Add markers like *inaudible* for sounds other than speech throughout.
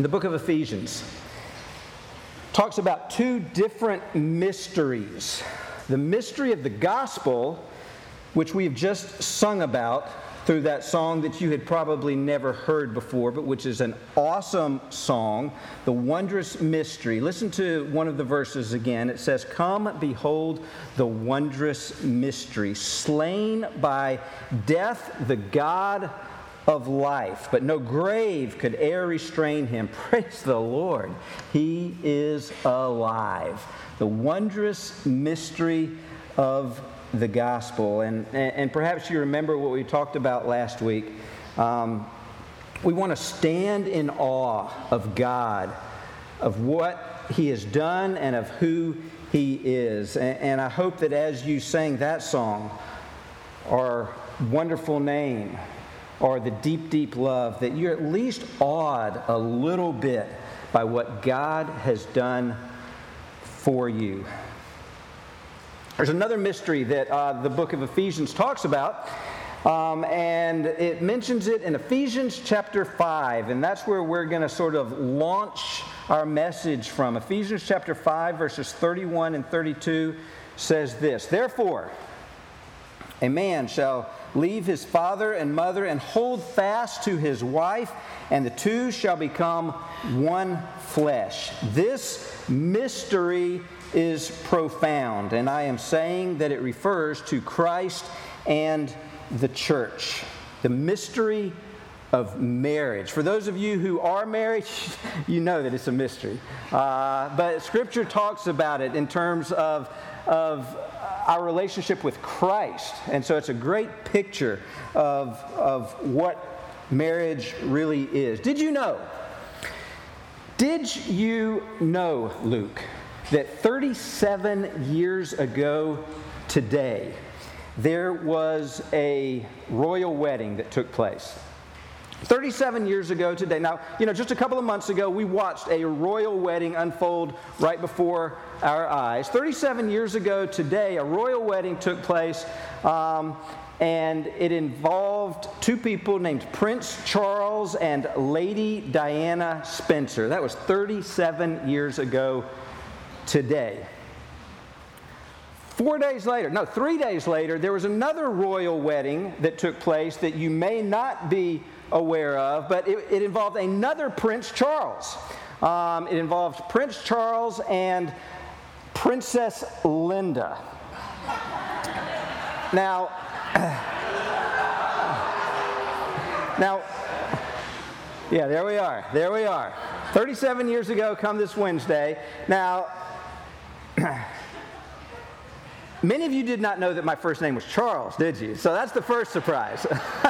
in the book of Ephesians talks about two different mysteries the mystery of the gospel, which we've just sung about through that song that you had probably never heard before, but which is an awesome song, The Wondrous Mystery. Listen to one of the verses again. It says, Come, behold the wondrous mystery, slain by death, the God of life, but no grave could e'er restrain him. *laughs* Praise the Lord. He is alive. The wondrous mystery of the gospel. And, and, perhaps you remember what we talked about last week. Um, we want to stand in awe of God, of what He has done, and of who He is. And, and I hope that as you sang that song, our wonderful name, or the deep, deep love, that you're at least awed a little bit by what God has done for you. There's another mystery that uh, the book of Ephesians talks about, um, and it mentions it in Ephesians chapter 5, and that's where we're going to sort of launch our message from. Ephesians chapter 5, verses 31 and 32 says this Therefore, a man shall leave his father and mother and hold fast to his wife, and the two shall become one flesh. This mystery is profound, and I am saying that it refers to Christ and the church. The mystery of marriage. For those of you who are married, *laughs* you know that it's a mystery. Uh, but Scripture talks about it in terms of, of our relationship with Christ. And so it's a great picture of, of what marriage really is. Did you know? Did you know, Luke, that 37 years ago today, there was a royal wedding that took place? 37 years ago today. Now, you know, just a couple of months ago, we watched a royal wedding unfold right before our eyes. 37 years ago today, a royal wedding took place, um, and it involved two people named Prince Charles and Lady Diana Spencer. That was 37 years ago today. Four days later, no, three days later, there was another royal wedding that took place that you may not be aware of, but it, it involved another Prince Charles. Um, it involved Prince Charles and Princess Linda. Now, *coughs* now, yeah, there we are. There we are. 37 years ago, come this Wednesday. Now, *coughs* Many of you did not know that my first name was Charles, did you? So that's the first surprise. *laughs*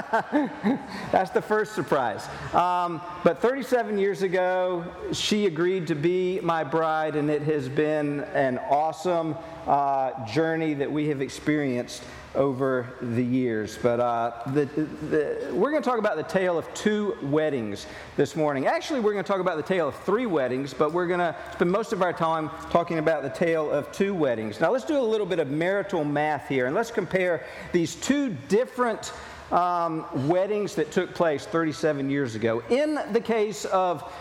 that's the first surprise. Um, but 37 years ago, she agreed to be my bride, and it has been an awesome uh, journey that we have experienced over the years. But uh, the, the, we're going to talk about the tale of two weddings this morning. Actually, we're going to talk about the tale of three weddings, but we're going to spend most of our time talking about the tale of two weddings. Now, let's do a little bit of marital math here, and let's compare these two different um, weddings that took place 37 years ago. In the case of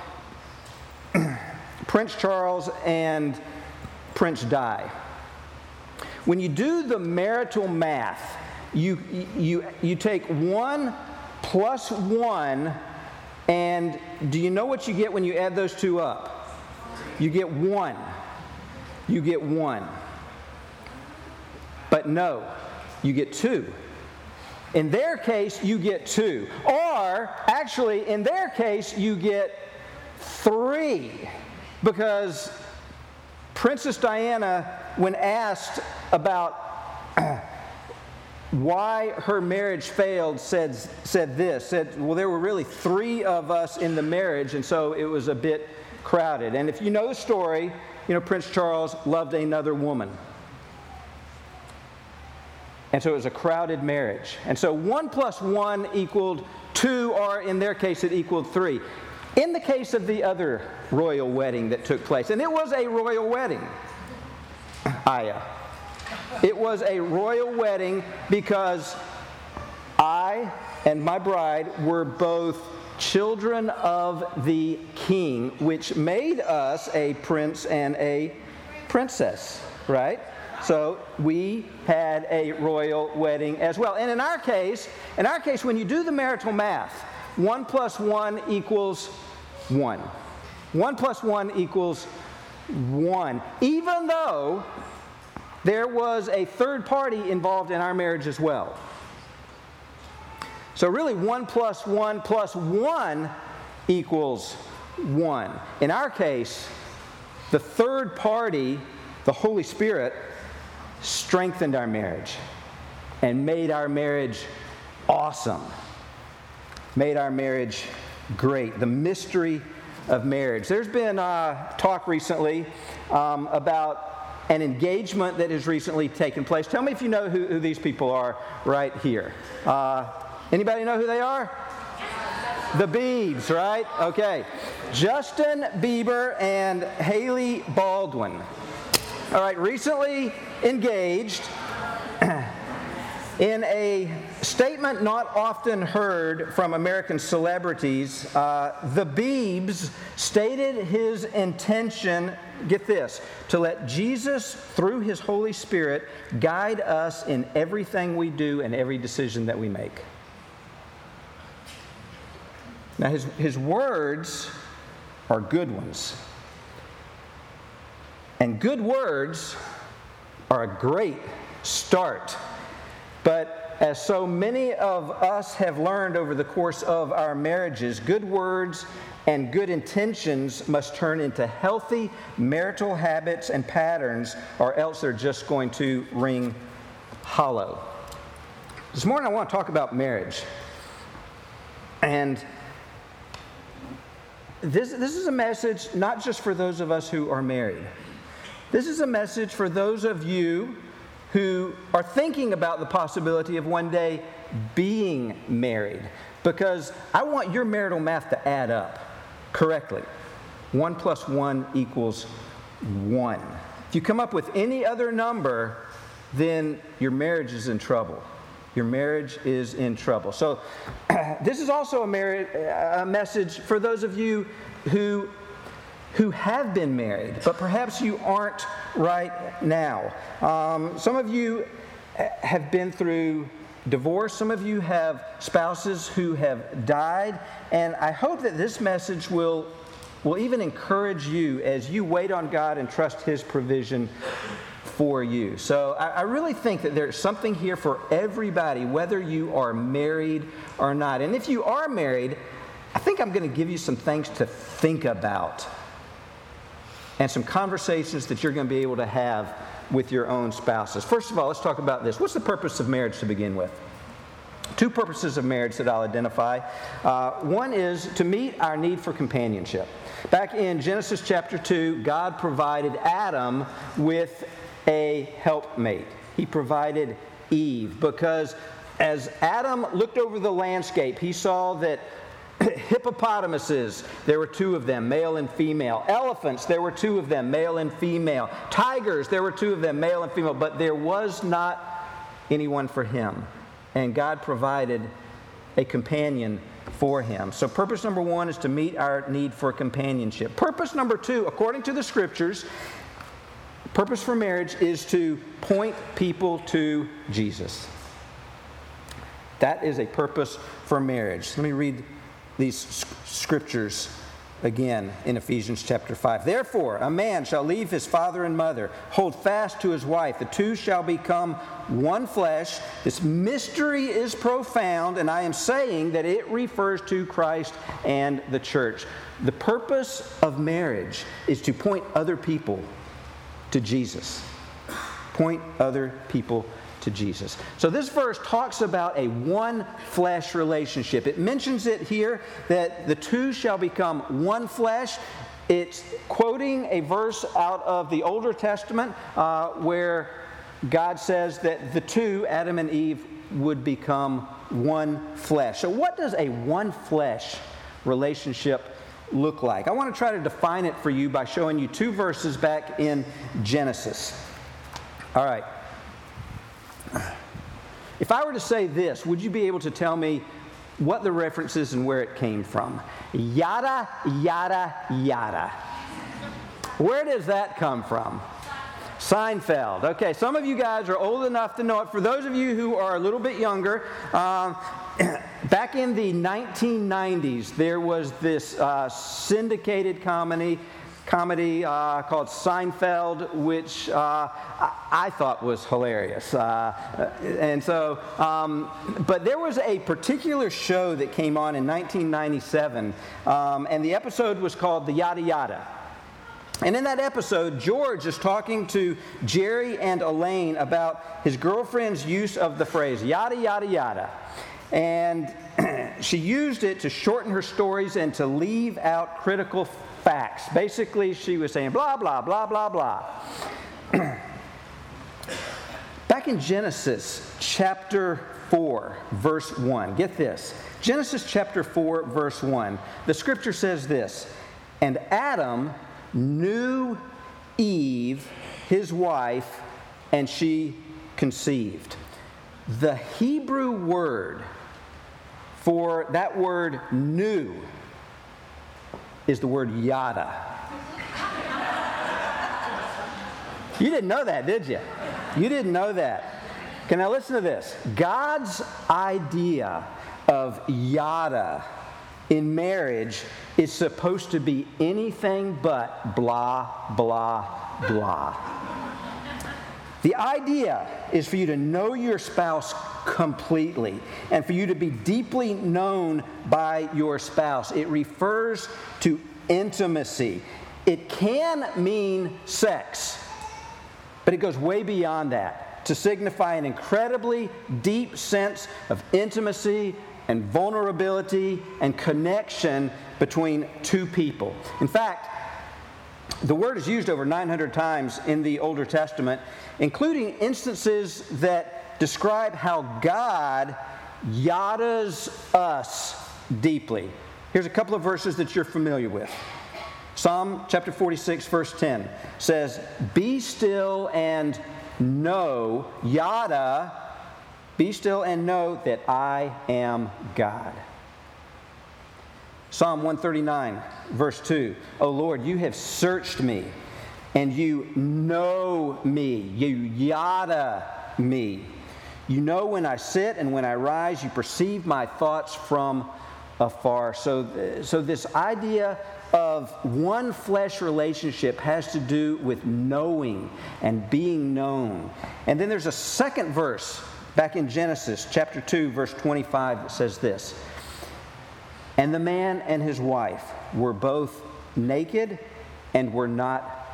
*clears throat* Prince Charles and Prince Di, when you do the marital math, you, you, you take one plus one, and do you know what you get when you add those two up? You get one. You get one. But no, you get two. In their case, you get two. Or, actually, in their case, you get three. Because Princess Diana, when asked about *clears throat* why her marriage failed, said, said this said, Well, there were really three of us in the marriage, and so it was a bit crowded. And if you know the story, you know, Prince Charles loved another woman. And so it was a crowded marriage. And so one plus one equaled two, or in their case, it equaled three. In the case of the other royal wedding that took place, and it was a royal wedding, Aya. It was a royal wedding because I and my bride were both children of the king, which made us a prince and a princess, right? So we had a royal wedding as well. And in our case, in our case, when you do the marital math, one plus one equals one. One plus one equals one. Even though there was a third party involved in our marriage as well. So, really, 1 plus 1 plus 1 equals 1. In our case, the third party, the Holy Spirit, strengthened our marriage and made our marriage awesome, made our marriage great. The mystery of marriage. There's been uh, talk recently um, about an engagement that has recently taken place. Tell me if you know who, who these people are right here. Uh, Anybody know who they are? The Biebs, right? Okay. Justin Bieber and Hailey Baldwin. All right, recently engaged. *clears throat* In a statement not often heard from American celebrities, uh, the Biebs stated his intention, get this, to let Jesus, through his Holy Spirit, guide us in everything we do and every decision that we make. Now, his, his words are good ones. And good words are a great start. But as so many of us have learned over the course of our marriages, good words and good intentions must turn into healthy marital habits and patterns, or else they're just going to ring hollow. This morning, I want to talk about marriage. And this, this is a message not just for those of us who are married. This is a message for those of you who are thinking about the possibility of one day being married. Because I want your marital math to add up correctly. One plus one equals one. If you come up with any other number, then your marriage is in trouble your marriage is in trouble. So, *clears throat* this is also a, marriage, a message for those of you who, who have been married, but perhaps you aren't right now. Um, some of you have been through divorce, some of you have spouses who have died, and I hope that this message will. Will even encourage you as you wait on God and trust His provision for you. So I, I, really think that there's something here for everybody, whether you are married or not. And if you are married, I think I'm going to give you some things to think about and some conversations that you're going to be able to have with your own spouses. First of all, let's talk about this. What's the purpose of marriage to begin with? Two purposes of marriage that I'll identify. Uh, one is to meet our need for companionship. Back in Genesis chapter 2, God provided Adam with a helpmate. He provided Eve because as Adam looked over the landscape, he saw that hippopotamuses, there were two of them, male and female. Elephants, there were two of them, male and female. Tigers, there were two of them, male and female. But there was not anyone for him. And God provided a companion for him. So, purpose number one is to meet our need for companionship. Purpose number two, according to the scriptures, Purpose for marriage is to point people to Jesus. That is a purpose for marriage. Let me read these scriptures again in Ephesians chapter 5. Therefore, a man shall leave his father and mother, hold fast to his wife. The two shall become one flesh. This mystery is profound, and I am saying that it refers to Christ and the church. The purpose of marriage is to point other people to Jesus. Point other people to Jesus. So this verse talks about a one flesh relationship. It mentions it here that the two shall become one flesh. It's quoting a verse out of the Older Testament uh, where God says that the two, Adam and Eve, would become one flesh. So, what does a one flesh relationship look like? I want to try to define it for you by showing you two verses back in Genesis. All right. If I were to say this, would you be able to tell me what the reference is and where it came from. Yada, yada, yada. Where does that come from? Seinfeld. Okay, some of you guys are old enough to know it. For those of you who are a little bit younger, um, *clears throat* back in the 1990s, there was this uh, syndicated comedy comedy uh, called Seinfeld, which uh, I, thought was hilarious. Uh, and so, um, but there was a particular show that came on in 1997, um, and the episode was called The Yada Yada. And in that episode, George is talking to Jerry and Elaine about his girlfriend's use of the phrase yada, yada, yada. And *clears throat* she used it to shorten her stories and to leave out critical facts. Basically, she was saying blah, blah, blah, blah, blah. *clears throat* Back in Genesis chapter 4, verse 1, get this. Genesis chapter 4, verse 1, the scripture says this And Adam knew Eve, his wife, and she conceived. The Hebrew word for that word knew is the word yada. You didn't know that, did you? You didn't know that. Can I listen to this? God's idea of yada in marriage is supposed to be anything but blah, blah, blah. The idea is for you to know your spouse completely and for you to be deeply known by your spouse. It refers to intimacy. It can mean sex, but it goes way beyond that to signify an incredibly deep sense of intimacy and vulnerability and connection between two people. In fact, the word is used over 900 times in the Older Testament, including instances that describe how God yadas us deeply. Here's a couple of verses that you're familiar with. Psalm chapter 46, verse 10 says, Be still and know, yada, be still and know that I am God. Psalm 139, verse 2 O Lord, you have searched me and you know me. You yada me. You know when I sit and when I rise. You perceive my thoughts from afar. So, so this idea of one flesh relationship has to do with knowing and being known. And then there's a second verse Back in Genesis chapter 2, verse 25, that says this And the man and his wife were both naked and were not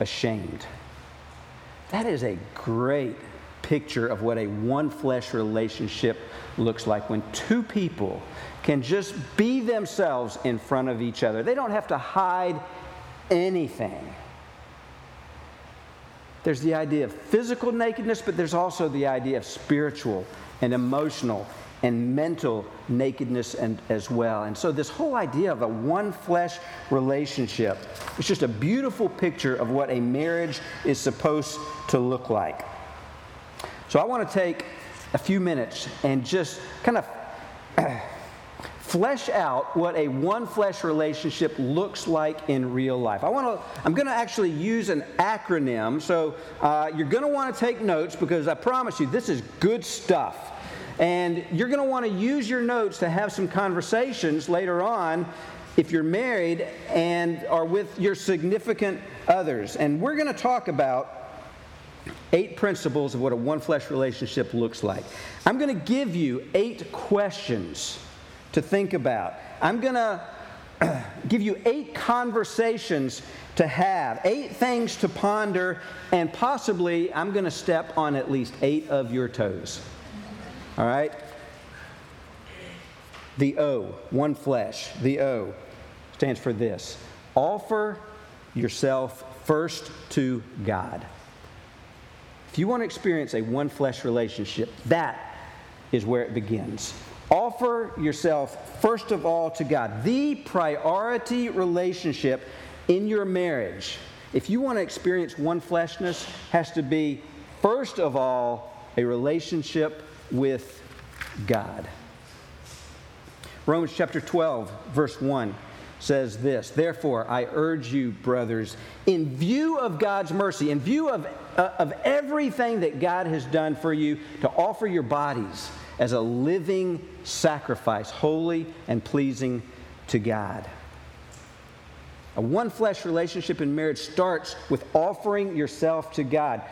ashamed. That is a great picture of what a one flesh relationship looks like when two people can just be themselves in front of each other. They don't have to hide anything. There's the idea of physical nakedness, but there's also the idea of spiritual and emotional and mental nakedness and, as well. And so, this whole idea of a one flesh relationship is just a beautiful picture of what a marriage is supposed to look like. So, I want to take a few minutes and just kind of *clears throat* flesh out what a one flesh relationship looks like in real life. I want to, I'm going to actually use an acronym. So uh, you're going to want to take notes because I promise you, this is good stuff. And you're going to want to use your notes to have some conversations later on if you're married and are with your significant others. And we're going to talk about eight principles of what a one flesh relationship looks like. I'm going to give you eight questions to think about. I'm going to *clears throat* give you eight conversations to have, eight things to ponder, and possibly I'm going to step on at least eight of your toes. All right? The O, one flesh, the O stands for this offer yourself first to God. If you want to experience a one flesh relationship, that is where it begins. Offer yourself first of all to God. The priority relationship in your marriage, if you want to experience one fleshness, has to be first of all a relationship with God. Romans chapter 12, verse 1 says this Therefore, I urge you, brothers, in view of God's mercy, in view of, uh, of everything that God has done for you, to offer your bodies as a living sacrifice, holy and pleasing to God. A one flesh relationship in marriage starts with offering yourself to God.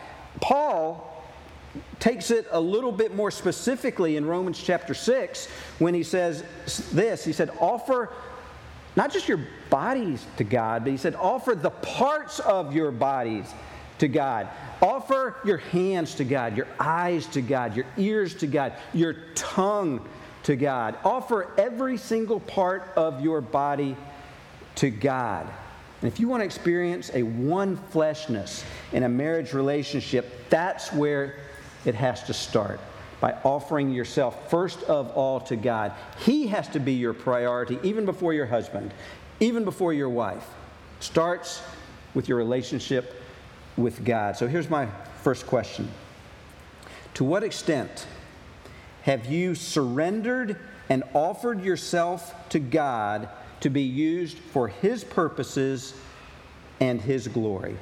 Paul takes it a little bit more specifically in Romans chapter 6 when he says this. He said, Offer not just your bodies to God, but he said, Offer the parts of your bodies to God. Offer your hands to God, your eyes to God, your ears to God, your tongue to God. Offer every single part of your body to God. And if you want to experience a one fleshness in a marriage relationship, that's where it has to start by offering yourself first of all to God. He has to be your priority, even before your husband, even before your wife. Starts with your relationship with God. So here's my first question To what extent have you surrendered and offered yourself to God to be used for His purposes and His glory?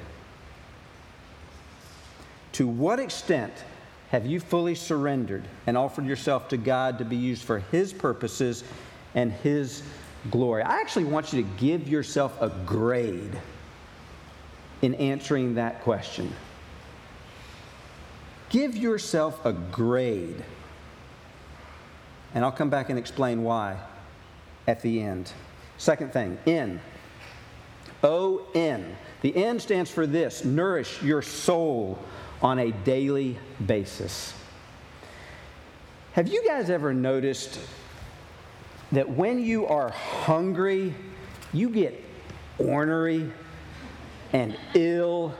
To what extent have you fully surrendered and offered yourself to God to be used for His purposes and His glory? I actually want you to give yourself a grade in answering that question. Give yourself a grade. And I'll come back and explain why at the end. Second thing, N. O N. The N stands for this nourish your soul on a daily basis. Have you guys ever noticed that when you are hungry, you get ornery and ill?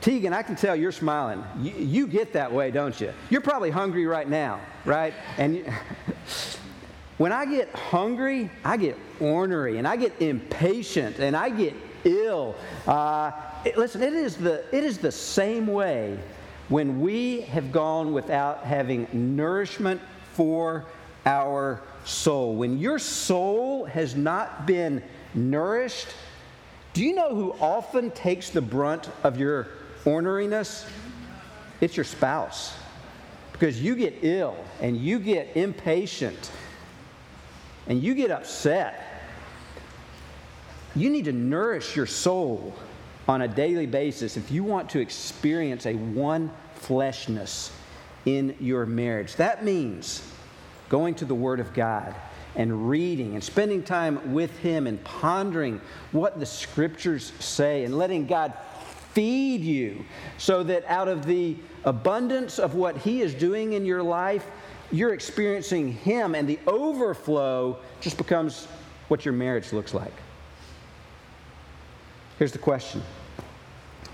Tegan, I can tell you're smiling. You, you get that way, don't you? You're probably hungry right now, right? And you, *laughs* when I get hungry, I get ornery and I get impatient and I get ill. Uh, it, listen, it is, the, it is the same way when we have gone without having nourishment for our soul. When your soul has not been nourished, do you know who often takes the brunt of your orneriness? It's your spouse. Because you get ill and you get impatient and you get upset. You need to nourish your soul on a daily basis if you want to experience a one fleshness in your marriage. That means going to the Word of God and reading and spending time with Him and pondering what the Scriptures say and letting God feed you so that out of the abundance of what He is doing in your life, you're experiencing Him and the overflow just becomes what your marriage looks like. Here's the question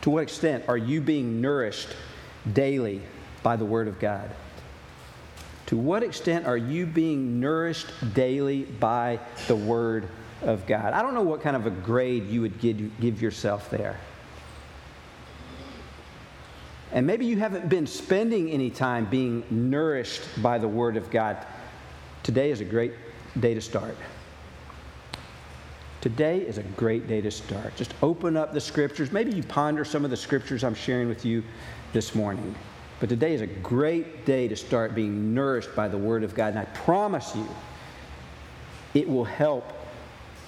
To what extent are you being nourished daily by the Word of God? To what extent are you being nourished daily by the Word of God? I don't know what kind of a grade you would give, yourself there. And maybe you haven't been spending any time being nourished by the Word of God. Today is a great day to start. Today is a great day to start. Just open up the scriptures. Maybe you ponder some of the scriptures I'm sharing with you this morning. But today is a great day to start being nourished by the Word of God. And I promise you, it will help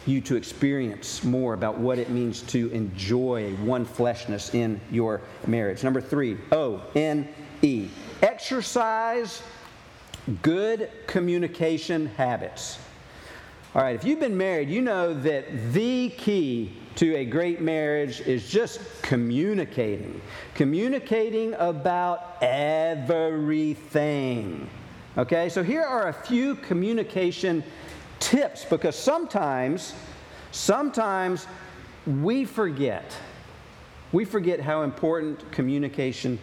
you to experience more about what it means to enjoy one fleshness in your marriage. Number three, O N E. Exercise good communication habits. All right, if you've been married, you know that the key to a great marriage is just communicating. Communicating about everything. Okay, so here are a few communication tips because sometimes, sometimes we forget. We forget how important communication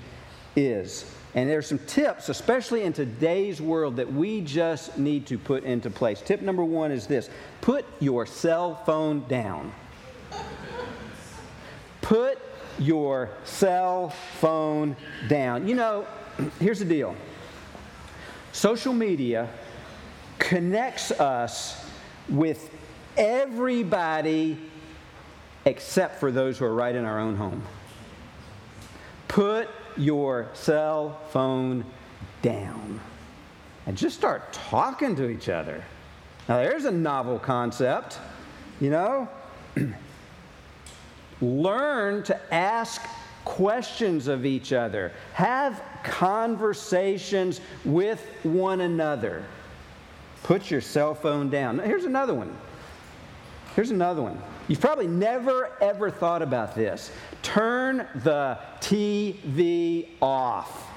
is. And there's some tips, especially in today's world, that we just need to put into place. Tip number one is this put your cell phone down. Put your cell phone down. You know, *clears throat* here's the deal social media connects us with everybody except for those who are right in our own home. Put your cell phone down and just start talking to each other. Now, there's a novel concept, you know. *clears throat* Learn to ask questions of each other, have conversations with one another. Put your cell phone down. Here's another one. Here's another one. You've probably never ever thought about this. Turn the TV off.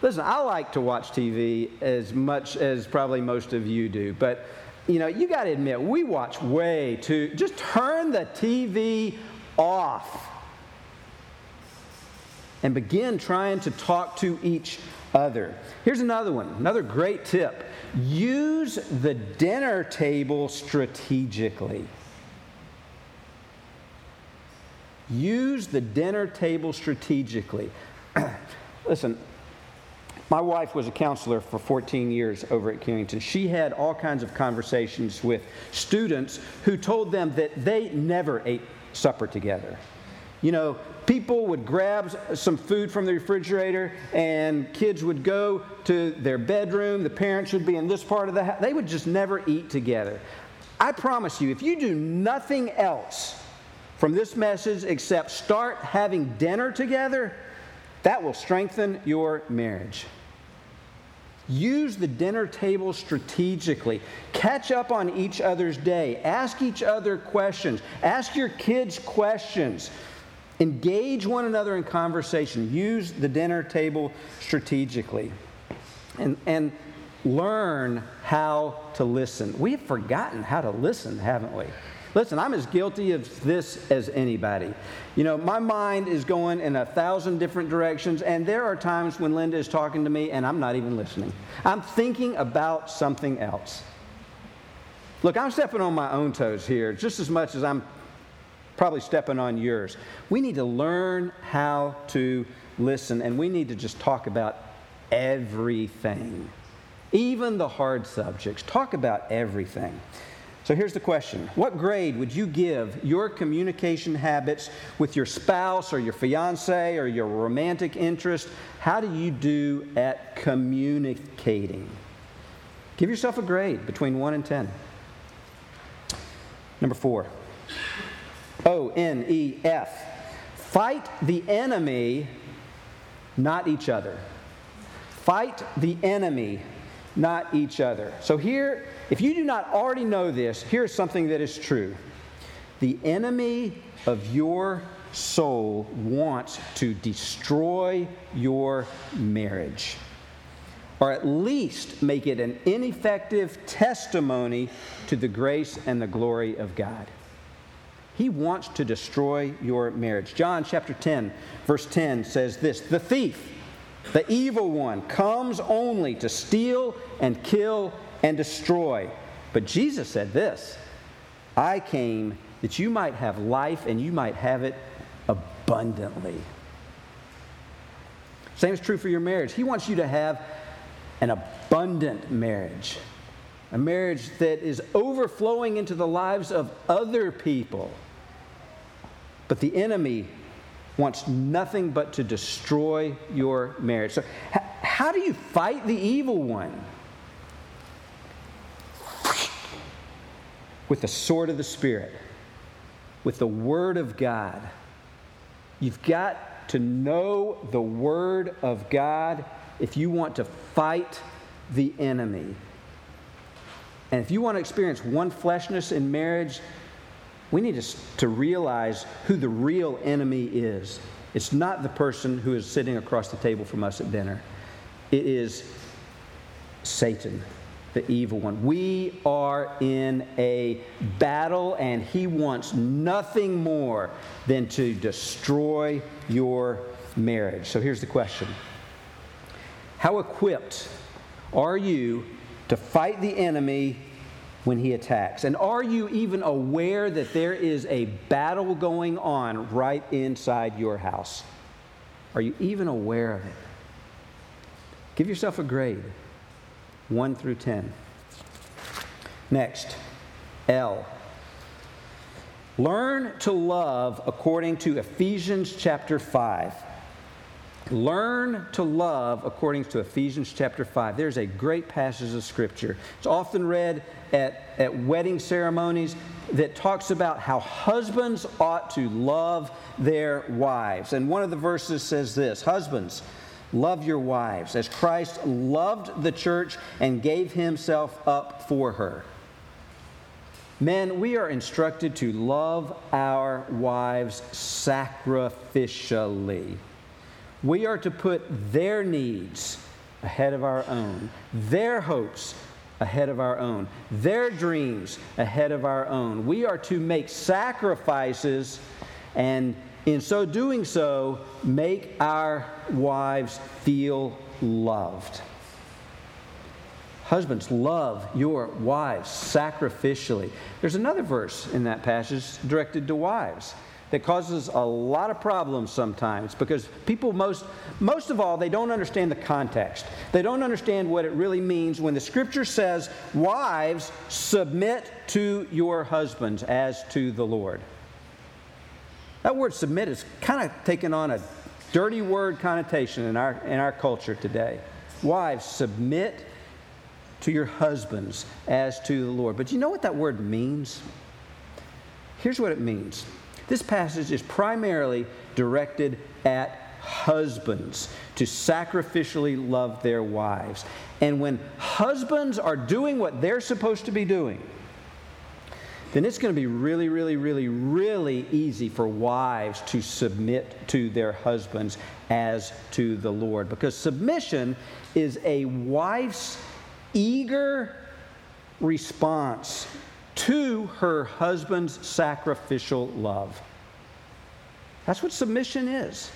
Listen, I like to watch TV as much as probably most of you do, but you know, you got to admit, we watch way too. Just turn the TV off and begin trying to talk to each other. Here's another one, another great tip use the dinner table strategically. Use the dinner table strategically. *clears throat* Listen, my wife was a counselor for 14 years over at Carrington. She had all kinds of conversations with students who told them that they never ate supper together. You know, people would grab some food from the refrigerator and kids would go to their bedroom. The parents would be in this part of the house. They would just never eat together. I promise you, if you do nothing else from this message except start having dinner together, that will strengthen your marriage. Use the dinner table strategically. Catch up on each other's day. Ask each other questions. Ask your kids questions. Engage one another in conversation. Use the dinner table strategically. And, and learn how to listen. We've forgotten how to listen, haven't we? Listen, I'm as guilty of this as anybody. You know, my mind is going in a thousand different directions, and there are times when Linda is talking to me and I'm not even listening. I'm thinking about something else. Look, I'm stepping on my own toes here just as much as I'm probably stepping on yours. We need to learn how to listen, and we need to just talk about everything, even the hard subjects. Talk about everything. So here's the question What grade would you give your communication habits with your spouse or your fiance or your romantic interest? How do you do at communicating? Give yourself a grade between 1 and 10. Number four O N E F. Fight the enemy, not each other. Fight the enemy, not each other. So here, if you do not already know this, here's something that is true. The enemy of your soul wants to destroy your marriage, or at least make it an ineffective testimony to the grace and the glory of God. He wants to destroy your marriage. John chapter 10, verse 10 says this The thief, the evil one, comes only to steal and kill and destroy. But Jesus said this I came that you might have life and you might have it abundantly. Same is true for your marriage. He wants you to have an abundant marriage, a marriage that is overflowing into the lives of other people. But the enemy wants nothing but to destroy your marriage. So, how do you fight the evil one? with the sword of the Spirit, with the Word of God. You've got to know the Word of God if you want to fight the enemy. And if you want to experience one fleshness in marriage, we need to, to realize who the real enemy is. It's not the person who is sitting across the table from us at dinner, it is Satan the evil one. We are in a battle, and he wants nothing more than to destroy your marriage. So here's the question How equipped are you to fight the enemy when he attacks? And are you even aware that there is a battle going on right inside your house? Are you even aware of it? Give yourself a grade 1 through 10. Next, L. Learn to love according to Ephesians chapter 5. Learn to love according to Ephesians chapter 5. There's a great passage of Scripture. It's often read at, at wedding ceremonies that talks about how husbands ought to love their wives. And one of the verses says this Husbands, love your wives as Christ loved the church and gave himself up for her. Men, we are instructed to love our wives sacrificially. We are to put their needs ahead of our own, their hopes ahead of our own, their dreams ahead of our own. We are to make sacrifices and in so doing so, make our wives feel loved. Husbands, love your wives sacrificially. There's another verse in that passage directed to wives that causes a lot of problems sometimes because people most most of all they don't understand the context. They don't understand what it really means when the scripture says wives submit to your husbands as to the lord. That word submit is kind of taken on a dirty word connotation in our in our culture today. Wives submit to your husbands as to the lord. But you know what that word means? Here's what it means this passage is primarily directed at husbands to sacrificially love their wives. And when husbands are doing what they're supposed to be doing, then it's going to be really, really, really, really easy for wives to submit to their husbands as to the Lord. Because submission is a wife's eager response to her husband's sacrificial love. That's what submission is.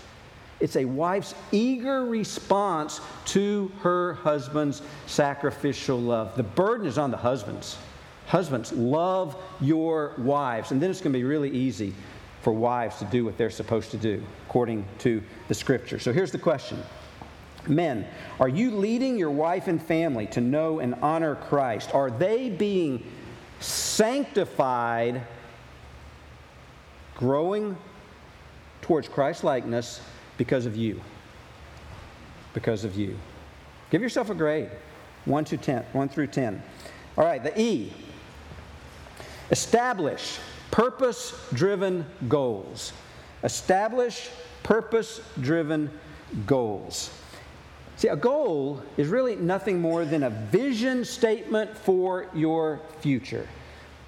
It's a wife's eager response to her husband's sacrificial love. The burden is on the husbands. Husbands, love your wives. And then it's going to be really easy for wives to do what they're supposed to do according to the scripture. So here's the question Men, are you leading your wife and family to know and honor Christ? Are they being sanctified, growing towards Christ likeness because of you. Because of you. Give yourself a grade 1 to 10, 1 through 10. All right, the E. Establish purpose driven goals. Establish purpose driven goals. See, a goal is really nothing more than a vision statement for your future.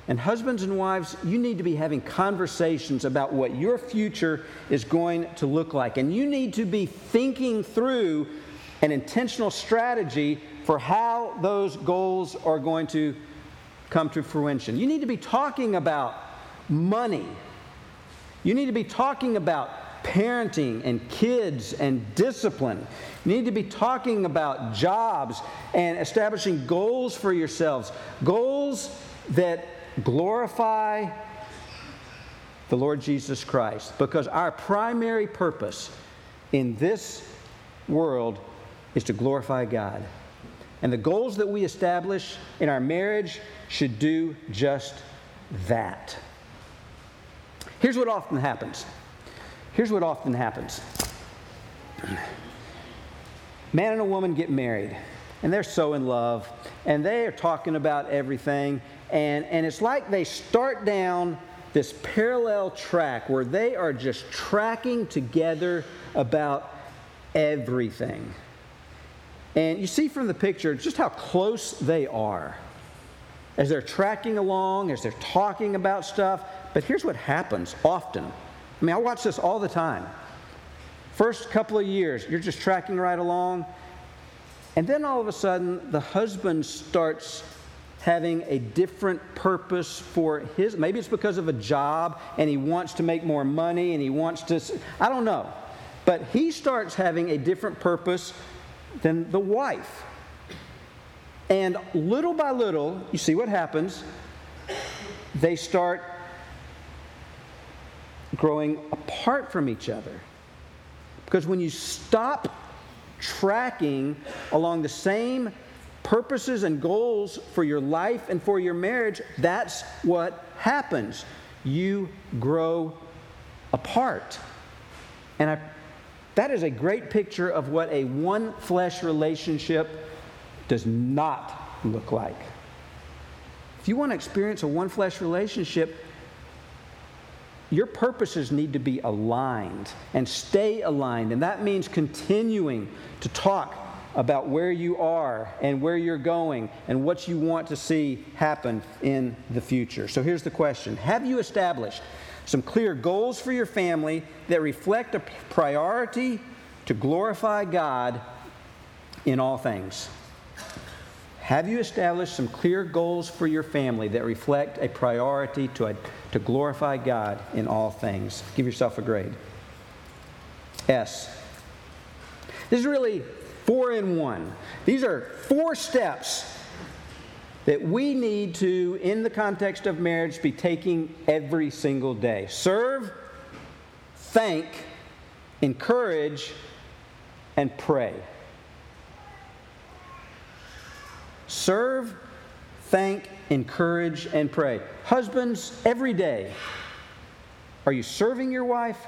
And husbands and wives, you need to be having conversations about what your future is going to look like. And you need to be thinking through an intentional strategy for how those goals are going to come to fruition. You need to be talking about money. You need to be talking about parenting and kids and discipline. You need to be talking about jobs and establishing goals for yourselves, goals that glorify the Lord Jesus Christ. Because our primary purpose in this world is to glorify God. And the goals that we establish in our marriage should do just that. Here's what often happens Here's what often happens man and a woman get married, and they're so in love, and they are talking about everything, and, and it's like they start down this parallel track where they are just tracking together about everything. And you see from the picture just how close they are as they're tracking along, as they're talking about stuff. But here's what happens often I mean, I watch this all the time. First couple of years, you're just tracking right along. And then all of a sudden, the husband starts having a different purpose for his maybe it's because of a job and he wants to make more money and he wants to I don't know. But he starts having a different purpose than the wife. And little by little, you see what happens. They start growing apart from each other. Because when you stop tracking along the same purposes and goals for your life and for your marriage, that's what happens. You grow apart. And I, that is a great picture of what a one flesh relationship does not look like. If you want to experience a one flesh relationship, your purposes need to be aligned and stay aligned. And that means continuing to talk about where you are and where you're going and what you want to see happen in the future. So here's the question Have you established some clear goals for your family that reflect a priority to glorify God in all things? Have you established some clear goals for your family that reflect a priority to, a, to glorify God in all things? Give yourself a grade. S. This is really four in one. These are four steps that we need to, in the context of marriage, be taking every single day serve, thank, encourage, and pray. Serve, thank, encourage, and pray. Husbands, every day, are you serving your wife?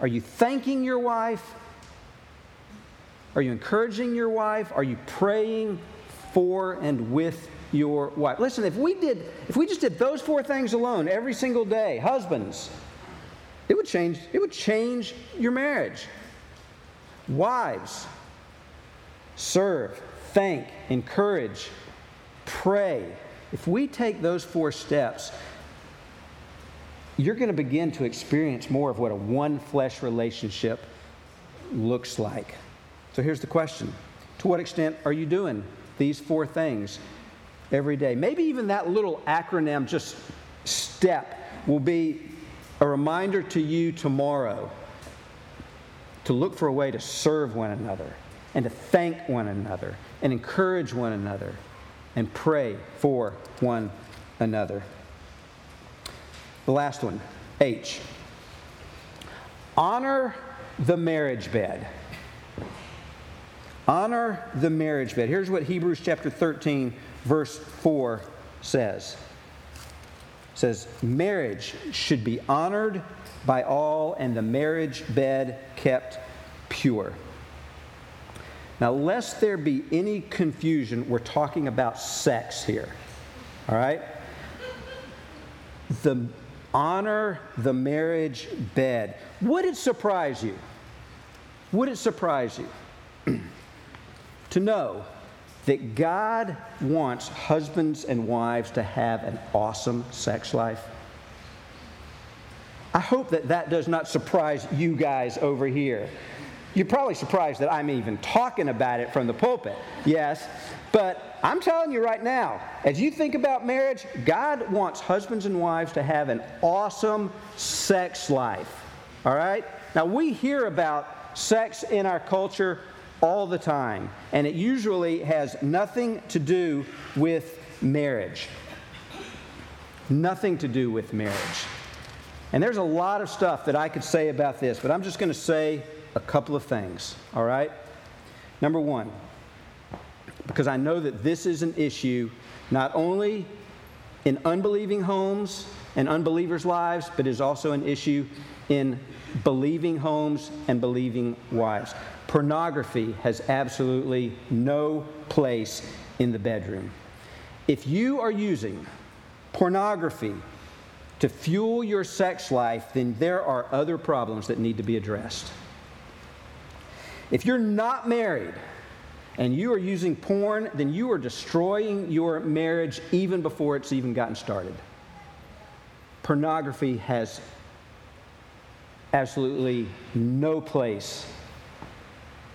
Are you thanking your wife? Are you encouraging your wife? Are you praying for and with your wife? Listen, if we did if we just did those four things alone every single day, husbands, it would change it would change your marriage. Wives, serve, thank, encourage, pray. If we take those four steps, you're going to begin to experience more of what a one flesh relationship looks like. So here's the question To what extent are you doing these four things every day? Maybe even that little acronym, just STEP, will be a reminder to you tomorrow to look for a way to serve one another and to thank one another and encourage one another and pray for one another. The last one, H. Honor the marriage bed. Honor the marriage bed. Here's what Hebrews chapter 13, verse 4 says. It says, Marriage should be honored by all, and the marriage bed kept pure. Now, lest there be any confusion, we're talking about sex here. All right? The honor the marriage bed. Would it surprise you? Would it surprise you *clears throat* to know that God wants husbands and wives to have an awesome sex life? I hope that that does not surprise you guys over here. You're probably surprised that I'm even talking about it from the pulpit. Yes. But I'm telling you right now, as you think about marriage, God wants husbands and wives to have an awesome sex life. All right? Now, we hear about sex in our culture all the time, and it usually has nothing to do with marriage. Nothing to do with marriage. And there's a lot of stuff that I could say about this, but I'm just going to say a couple of things, all right? Number one, because I know that this is an issue not only in unbelieving homes and unbelievers' lives, but is also an issue in believing homes and believing wives. Pornography has absolutely no place in the bedroom. If you are using pornography to fuel your sex life, then there are other problems that need to be addressed. If you're not married and you are using porn, then you are destroying your marriage even before it's even gotten started. Pornography has absolutely no place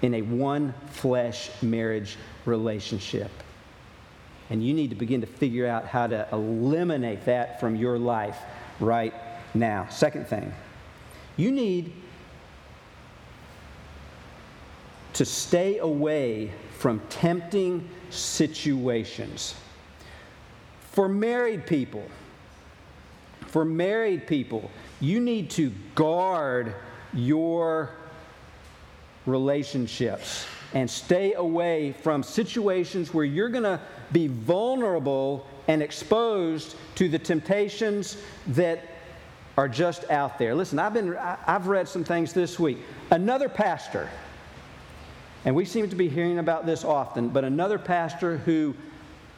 in a one flesh marriage relationship. And you need to begin to figure out how to eliminate that from your life right now. Second thing, you need to stay away from tempting situations. For married people, for married people, you need to guard your relationships and stay away from situations where you're going to be vulnerable and exposed to the temptations that are just out there. Listen, I've been I've read some things this week. Another pastor and we seem to be hearing about this often, but another pastor who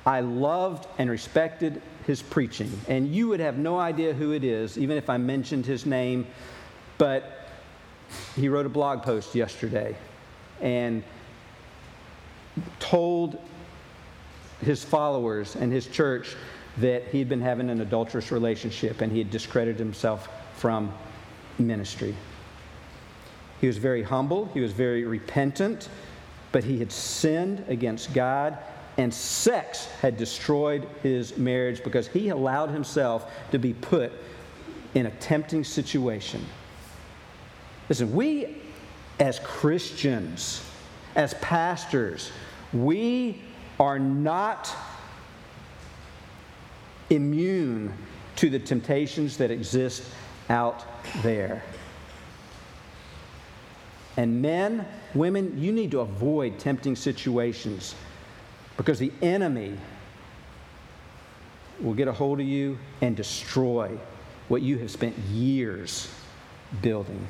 I loved and respected his preaching. And you would have no idea who it is, even if I mentioned his name. But he wrote a blog post yesterday and told his followers and his church that he'd been having an adulterous relationship and he had discredited himself from ministry. He was very humble, he was very repentant, but he had sinned against God and sex had destroyed his marriage because he allowed himself to be put in a tempting situation. Listen, we as Christians, as pastors, we are not immune to the temptations that exist out there. And men, women, you need to avoid tempting situations because the enemy will get a hold of you and destroy what you have spent years building.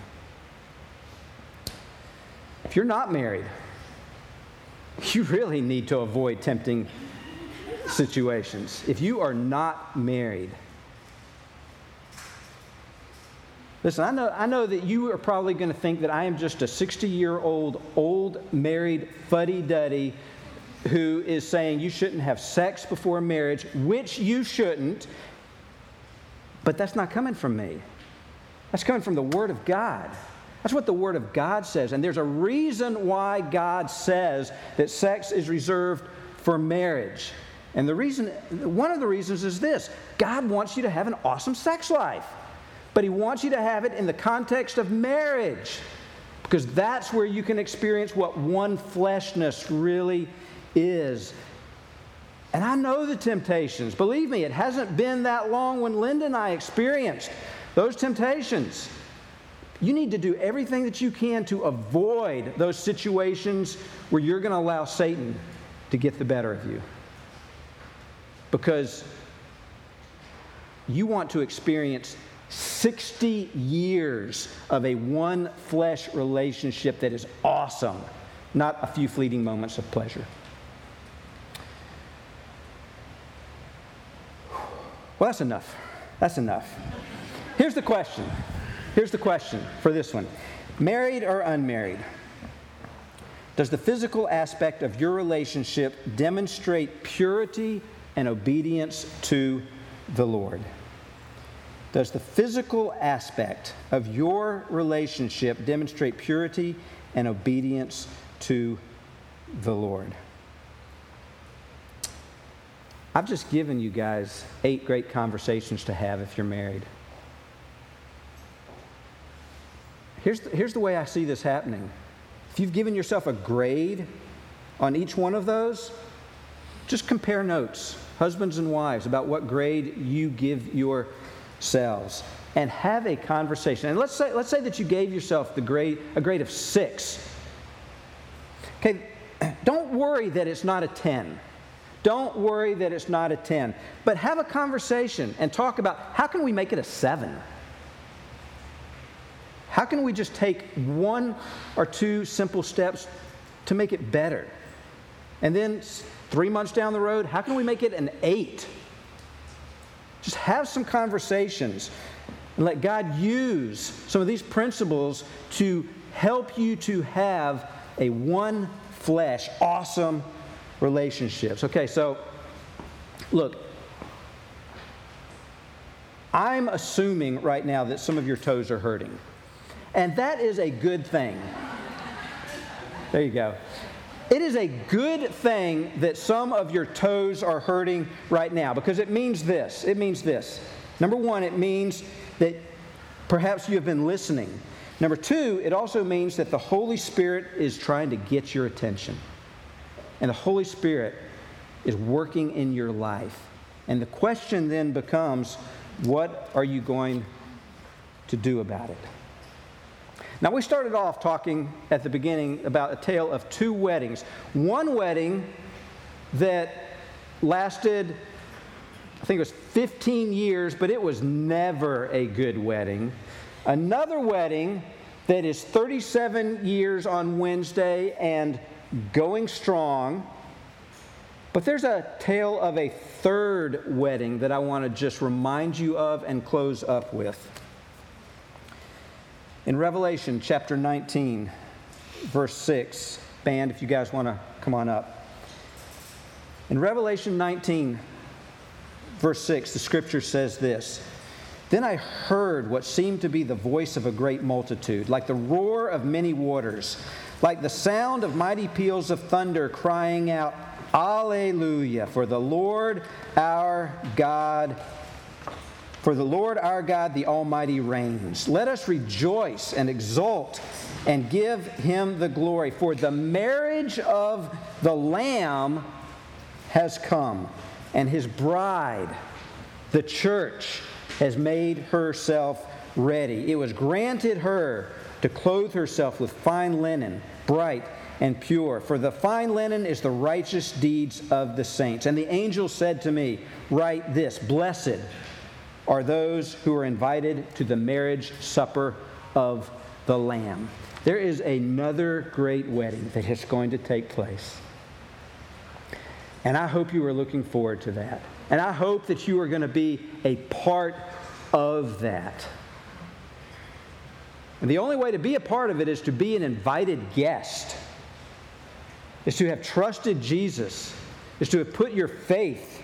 If you're not married, *laughs* you really need to avoid tempting situations. If you are not married, Listen, I know, I know that you are probably going to think that I am just a 60 year old, old, married, fuddy duddy who is saying you shouldn't have sex before marriage, which you shouldn't. But that's not coming from me. That's coming from the Word of God. That's what the Word of God says. And there's a reason why God says that sex is reserved for marriage. And the reason, one of the reasons is this God wants you to have an awesome sex life but He wants you to have it in the context of marriage because that's where you can experience what one fleshness really is. And I know the temptations. Believe me, it hasn't been that long when Linda and I experienced those temptations. You need to do everything that you can to avoid those situations where you're going to allow Satan to get the better of you. Because you want to experience 60 years of a one flesh relationship that is awesome, not a few fleeting moments of pleasure. Well, that's enough. That's enough. Here's the question. Here's the question for this one Married or unmarried? Does the physical aspect of your relationship demonstrate purity and obedience to the Lord? Does the physical aspect of your relationship demonstrate purity and obedience to the Lord? I've just given you guys eight great conversations to have if you're married. Here's the, here's the way I see this happening. If you've given yourself a grade on each one of those, just compare notes, husbands and wives, about what grade you give your selves and have a conversation. And let's say, let's say that you gave yourself the grade, a grade of six. Okay, *clears throat* don't worry that it's not a 10. Don't worry that it's not a 10. But have a conversation and talk about how can we make it a 7? How can we just take one or two simple steps to make it better? And then three months down the road, how can we make it an 8? Just have some conversations and let God use some of these principles to help you to have a one flesh, awesome relationships. Okay, so look, I'm assuming right now that some of your toes are hurting. And that is a good thing. There you go. It is a good thing that some of your toes are hurting right now because it means this. It means this. Number one, it means that perhaps you have been listening. Number two, it also means that the Holy Spirit is trying to get your attention. And the Holy Spirit is working in your life. And the question then becomes what are you going to do about it? Now, we started off talking at the beginning about a tale of two weddings. One wedding that lasted, I think it was 15 years, but it was never a good wedding. Another wedding that is 37 years on Wednesday and going strong. But there's a tale of a third wedding that I want to just remind you of and close up with. In Revelation chapter 19, verse 6, band, if you guys want to come on up. In Revelation 19, verse 6, the scripture says this Then I heard what seemed to be the voice of a great multitude, like the roar of many waters, like the sound of mighty peals of thunder, crying out, Alleluia, for the Lord our God for the Lord our God, the Almighty, reigns. Let us rejoice and exult and give him the glory. For the marriage of the Lamb has come, and his bride, the church, has made herself ready. It was granted her to clothe herself with fine linen, bright and pure. For the fine linen is the righteous deeds of the saints. And the angel said to me, Write this Blessed are those who are invited to the marriage supper of the Lamb. There is another great wedding that is going to take place. And I hope you are looking forward to that. And I hope that you are going to be a part of that. And the only way to be a part of it is to be an invited guest, is to have trusted Jesus, is to have put your faith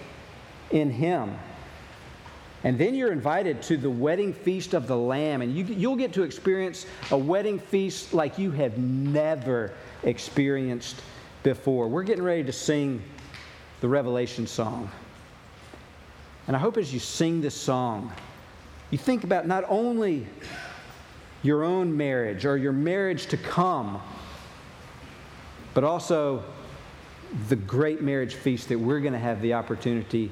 in Him. And then you're invited to the wedding feast of the Lamb, and you, will get to experience a wedding feast like you have never experienced before. We're getting ready to sing the Revelation song. And I hope as you sing this song, you think about not only your own marriage or your marriage to come, but also the great marriage feast that we're going to have the opportunity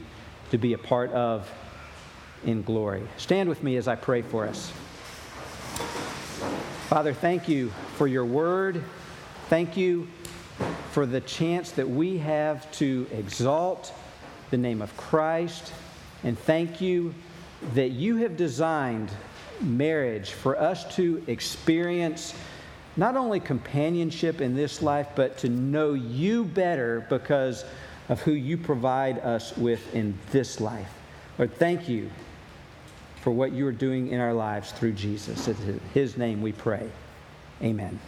to be a part of in glory. Stand with me as I pray for us. Father, thank you for your word. Thank you for the chance that we have to exalt the name of Christ. And thank you that you have designed marriage for us to experience not only companionship in this life, but to know you better because of who you provide us with in this life. Lord, thank you for what you are doing in our lives through Jesus. In his name we pray. Amen.